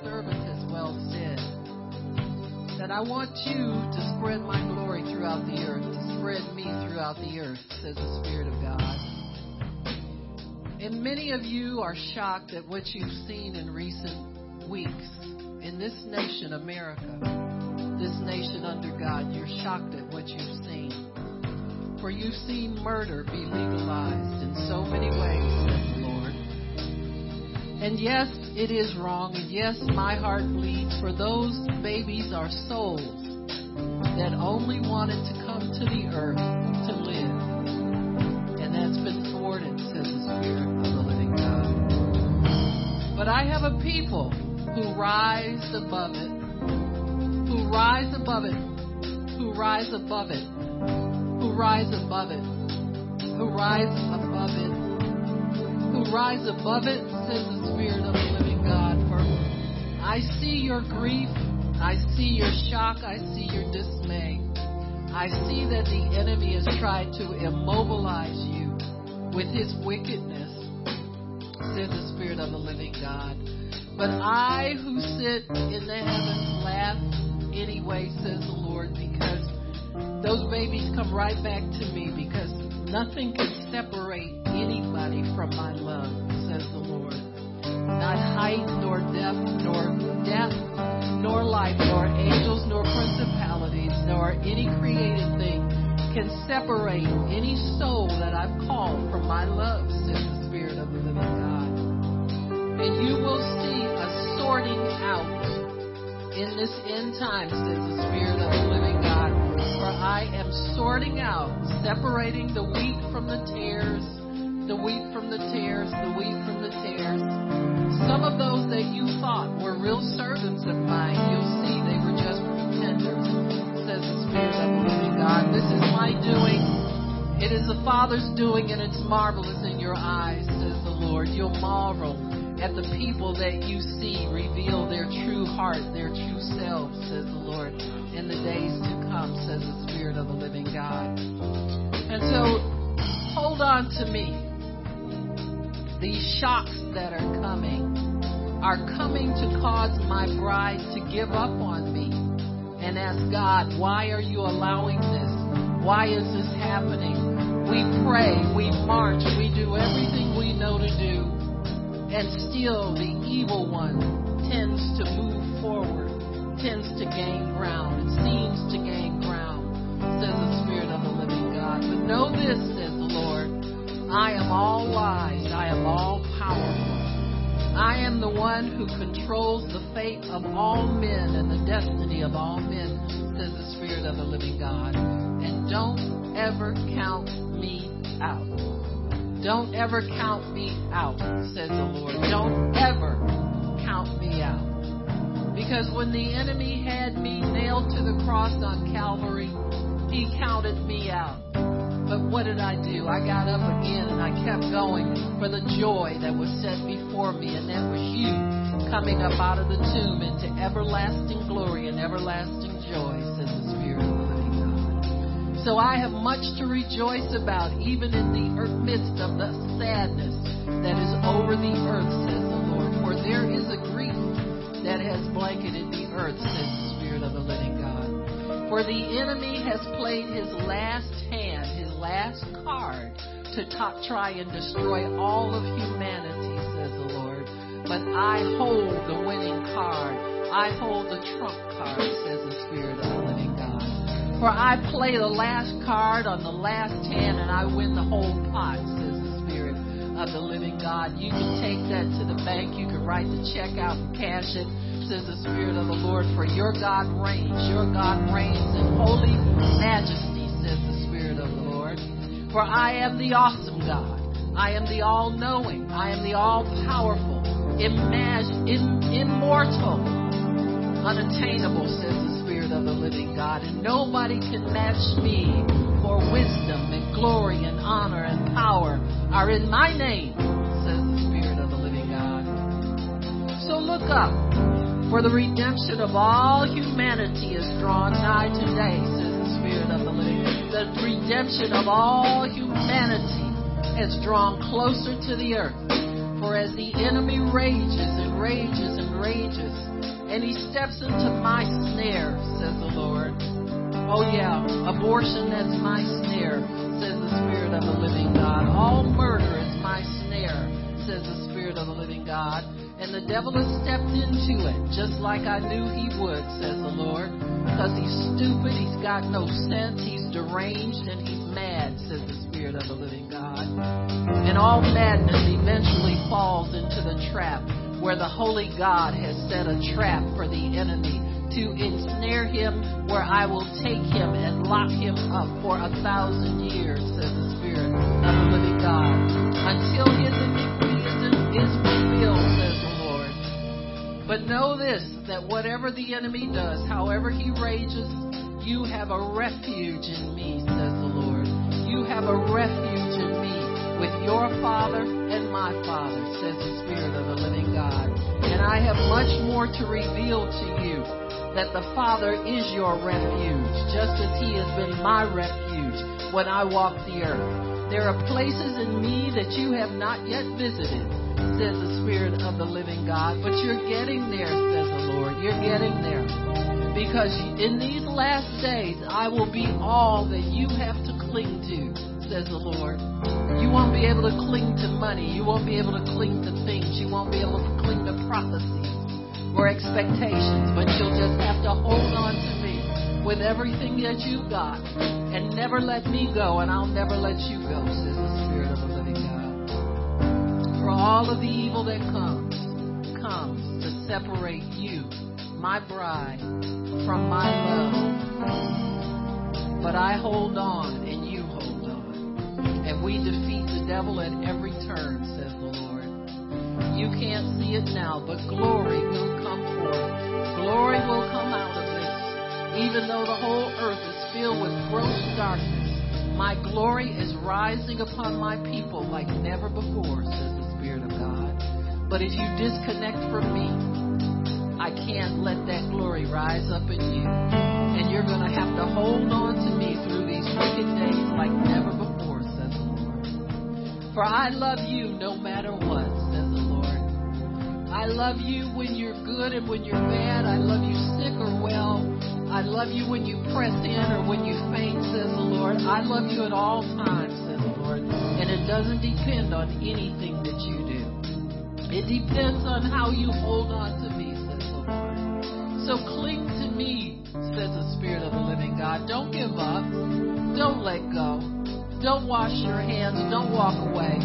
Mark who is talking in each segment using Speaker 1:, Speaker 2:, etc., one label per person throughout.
Speaker 1: servant has well said. That I want you to spread my glory throughout the earth, to spread me throughout the earth, says the Spirit of God. And many of you are shocked at what you've seen in recent weeks in this nation, America, this nation under God. You're shocked at what you've seen. For you've seen murder be legalized in so many ways, says the Lord. And yes, it is wrong. And yes, my heart bleeds for those babies are souls that only wanted to come to the earth to live. And that's been thwarted, says the Spirit of the living God. But I have a people who rise above it, who rise above it, who rise above it who rise above it, who rise above it, who rise above it, says the Spirit of the I see your grief, I see your shock, I see your dismay. I see that the enemy has tried to immobilize you with his wickedness, says the Spirit of the living God. But I who sit in the heavens laugh anyway, says the Lord, because those babies come right back to me because nothing can separate anybody from my love, says the Lord. Not height, nor depth, nor death, nor life, nor angels, nor principalities, nor any created thing can separate any soul that I've called from my love, says the Spirit of the living God. And you will see a sorting out in this end time, says the Spirit of the living God for I am sorting out, separating the wheat from the tares, the weep from the tears, the weep from the tears. Some of those that you thought were real servants of mine, you'll see they were just pretenders, says the Spirit of the living God. This is my doing. It is the Father's doing, and it's marvelous in your eyes, says the Lord. You'll marvel at the people that you see reveal their true heart, their true selves, says the Lord, in the days to come, says the Spirit of the living God. And so, hold on to me. These shocks that are coming are coming to cause my bride to give up on me and ask God, why are you allowing this? Why is this happening? We pray, we march, we do everything we know to do and still the evil one tends to move forward, tends to gain ground. It seems to gain ground, says the Spirit of the living God. But know this, says I am all wise, I am all powerful. I am the one who controls the fate of all men and the destiny of all men, says the Spirit of the living God. And don't ever count me out. Don't ever count me out, says the Lord. Don't ever count me out. Because when the enemy had me nailed to the cross on Calvary, he counted me out. But what did I do? I got up again and I kept going for the joy that was set before me, and that was you coming up out of the tomb into everlasting glory and everlasting joy, says the Spirit of the living God. So I have much to rejoice about, even in the midst of the sadness that is over the earth, says the Lord. For there is a grief that has blanketed the earth, says the Spirit of the living God. For the enemy has played his last hand, last card, to top, try and destroy all of humanity, says the Lord. But I hold the winning card. I hold the trump card, says the Spirit of the living God. For I play the last card on the last hand and I win the whole pot, says the Spirit of the living God. You can take that to the bank. You can write the check out and cash it, says the Spirit of the Lord. For your God reigns. Your God reigns in holy majesty, says the For I am the awesome God. I am the all knowing. I am the all powerful, imag- Im- immortal, unattainable, says the Spirit of the living God. And nobody can match me, for wisdom and glory and honor and power are in my name, says the Spirit of the living God. So look up, for the redemption of all humanity is drawn nigh today, the redemption of all humanity has drawn closer to the earth. For as the enemy rages and rages and rages, And he steps into my snare, says the Lord. Oh, yeah, abortion, that's my snare, says the Spirit of the living God. All murder is my snare, says the Spirit of the living God. And the devil has stepped into it, just like I knew he would, says the Lord. Because he's stupid, he's got no sense, he's deranged, and he's mad, says the Spirit of the living God. And all madness eventually falls into the trap where the Holy God has set a trap for the enemy to ensnare him, where I will take him and lock him up for a thousand years, says the Spirit of the living God, until his iniquity is, is fulfilled, says the Lord. but know this that whatever the enemy does, however he rages, you have a refuge in me, says the Lord. You have a refuge in me with your Father and my Father, says the Spirit of the living God. And I have much more to reveal to you that the Father is your refuge, just as He has been my refuge when I walked the earth. There are places in me that you have not yet visited says the Spirit of the living God. But you're getting there, says the Lord. You're getting there. Because in these last days, I will be all that you have to cling to, says the Lord. You won't be able to cling to money. You won't be able to cling to things. You won't be able to cling to prophecies or expectations. But you'll just have to hold on to me with everything that you've got and never let me go, and I'll never let you go, says the Spirit of the living God. For all of the evil that comes, comes to separate you, my bride, from my love. But I hold on and you hold on. And we defeat the devil at every turn, says the Lord. You can't see it now, but glory will come forth. Glory will come out of this. Even though the whole earth is filled with gross darkness, my glory is rising upon my people like never before, says the Spirit of God. But if you disconnect from me, can't let that glory rise up in you. And you're going to have to hold on to me through these wicked days like never before, says the Lord. For I love you no matter what, says the Lord. I love you when you're good and when you're bad. I love you sick or well. I love you when you press in or when you faint, says the Lord. I love you at all times, says the Lord. And it doesn't depend on anything that you do. It depends on how you hold on to So cling to me, says the Spirit of the living God. Don't give up. Don't let go. Don't wash your hands. Don't walk away.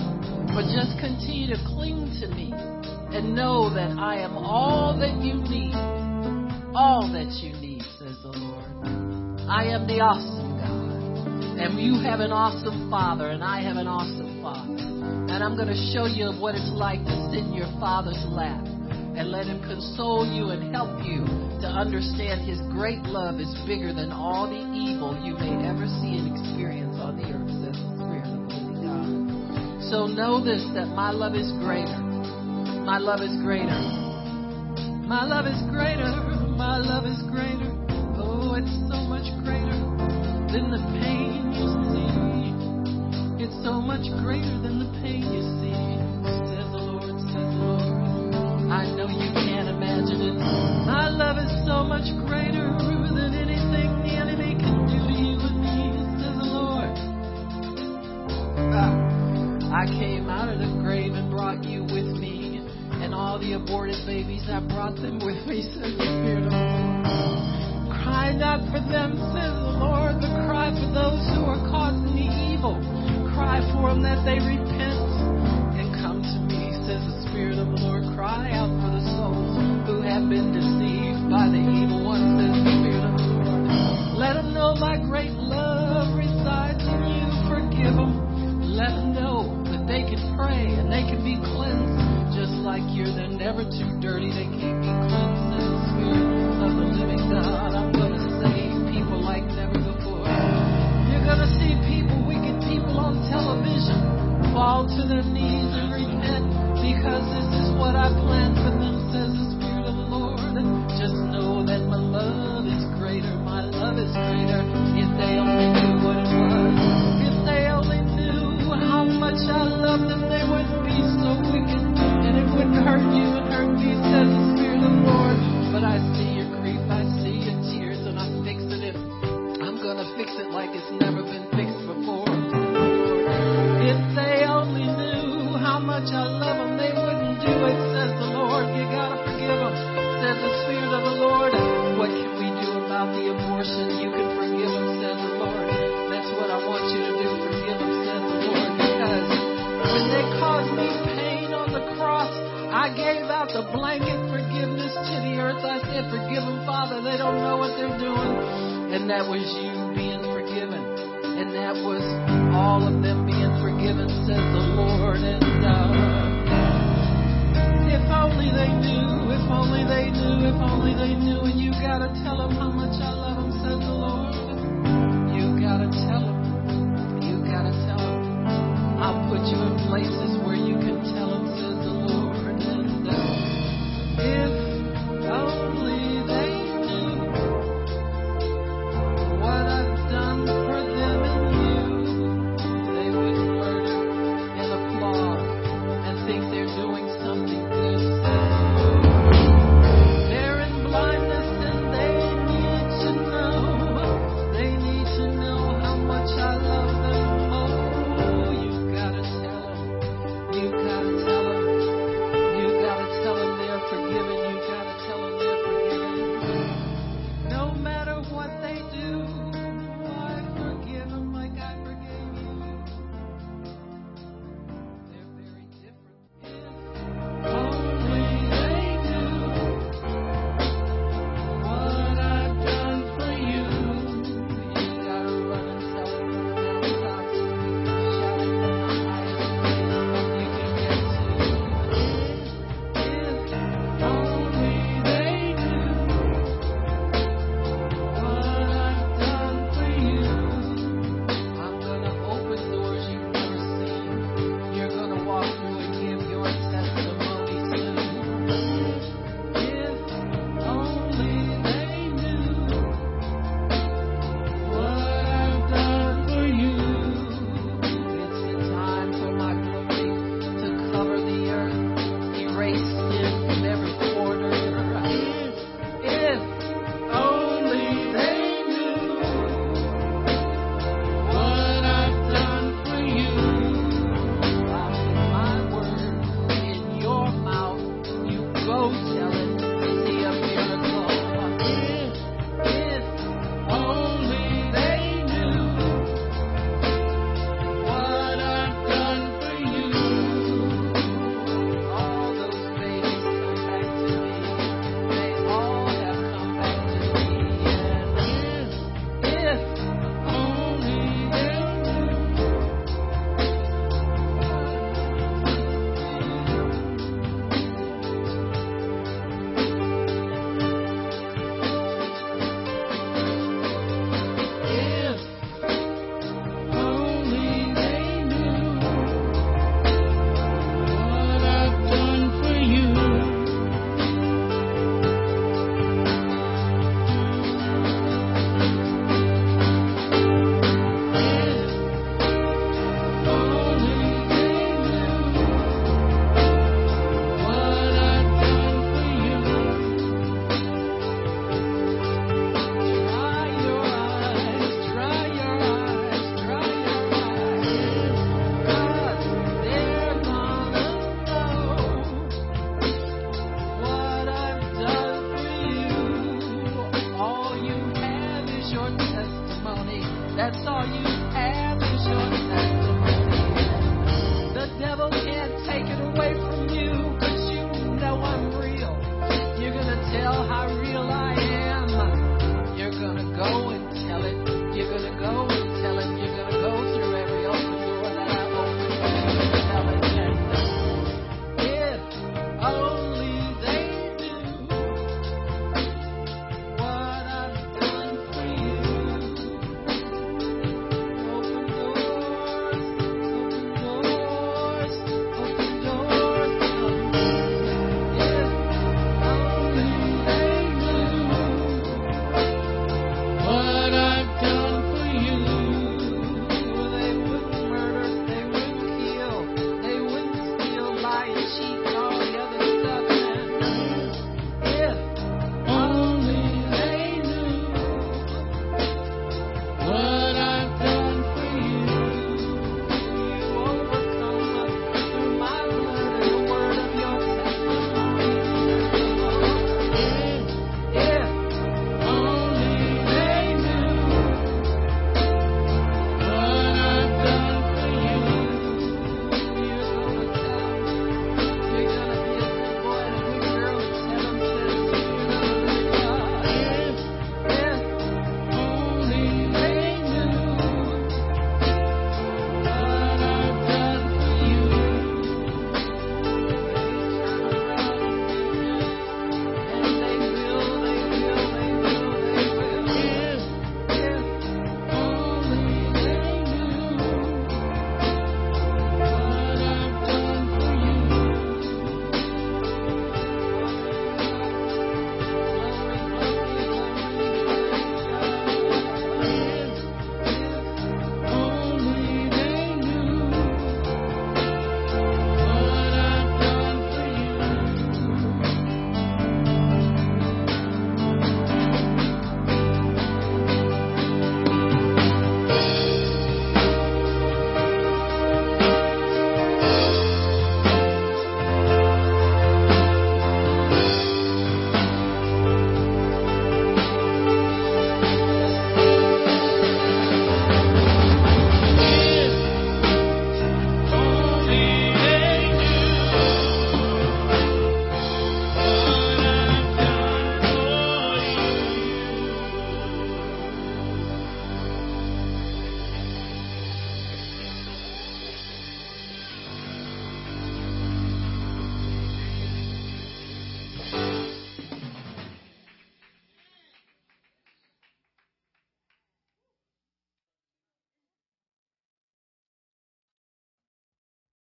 Speaker 1: But just continue to cling to me and know that I am all that you need. All that you need, says the Lord. I am the awesome God. And you have an awesome Father, and I have an awesome Father. And I'm going to show you what it's like to sit in your Father's lap and let Him console you and help you to understand His great love is bigger than all the evil you may ever see and experience on the earth, says the Spirit of the God. So know this that my love is greater. My love is greater. My love is greater. My love is greater. Oh, it's so much greater than the pain you see. It's so much greater than the pain you see. Babies, I brought them with me, says the Spirit of the Lord. Cry not for them, says the Lord, but cry for those who are causing the evil. Cry for them that they repent fall to their knees and repent because this is what I planned for them, says the Spirit of the Lord. Just know that my love is greater. My love is greater. much I love them. They wouldn't do it, says the Lord. You gotta forgive them, says the Spirit of the Lord. What can we do about the abortion? You can forgive them, says the Lord. That's what I want you to do. Forgive them, says the Lord. Because when they caused me pain on the cross, I gave out the blanket forgiveness to the earth. I said, Forgive them, Father. They don't know what they're doing. And that was you that was all of them being forgiven, says the Lord. And uh, if only they knew, if only they knew, if only they knew. And you gotta tell them how much I love them, says the Lord. You gotta tell them.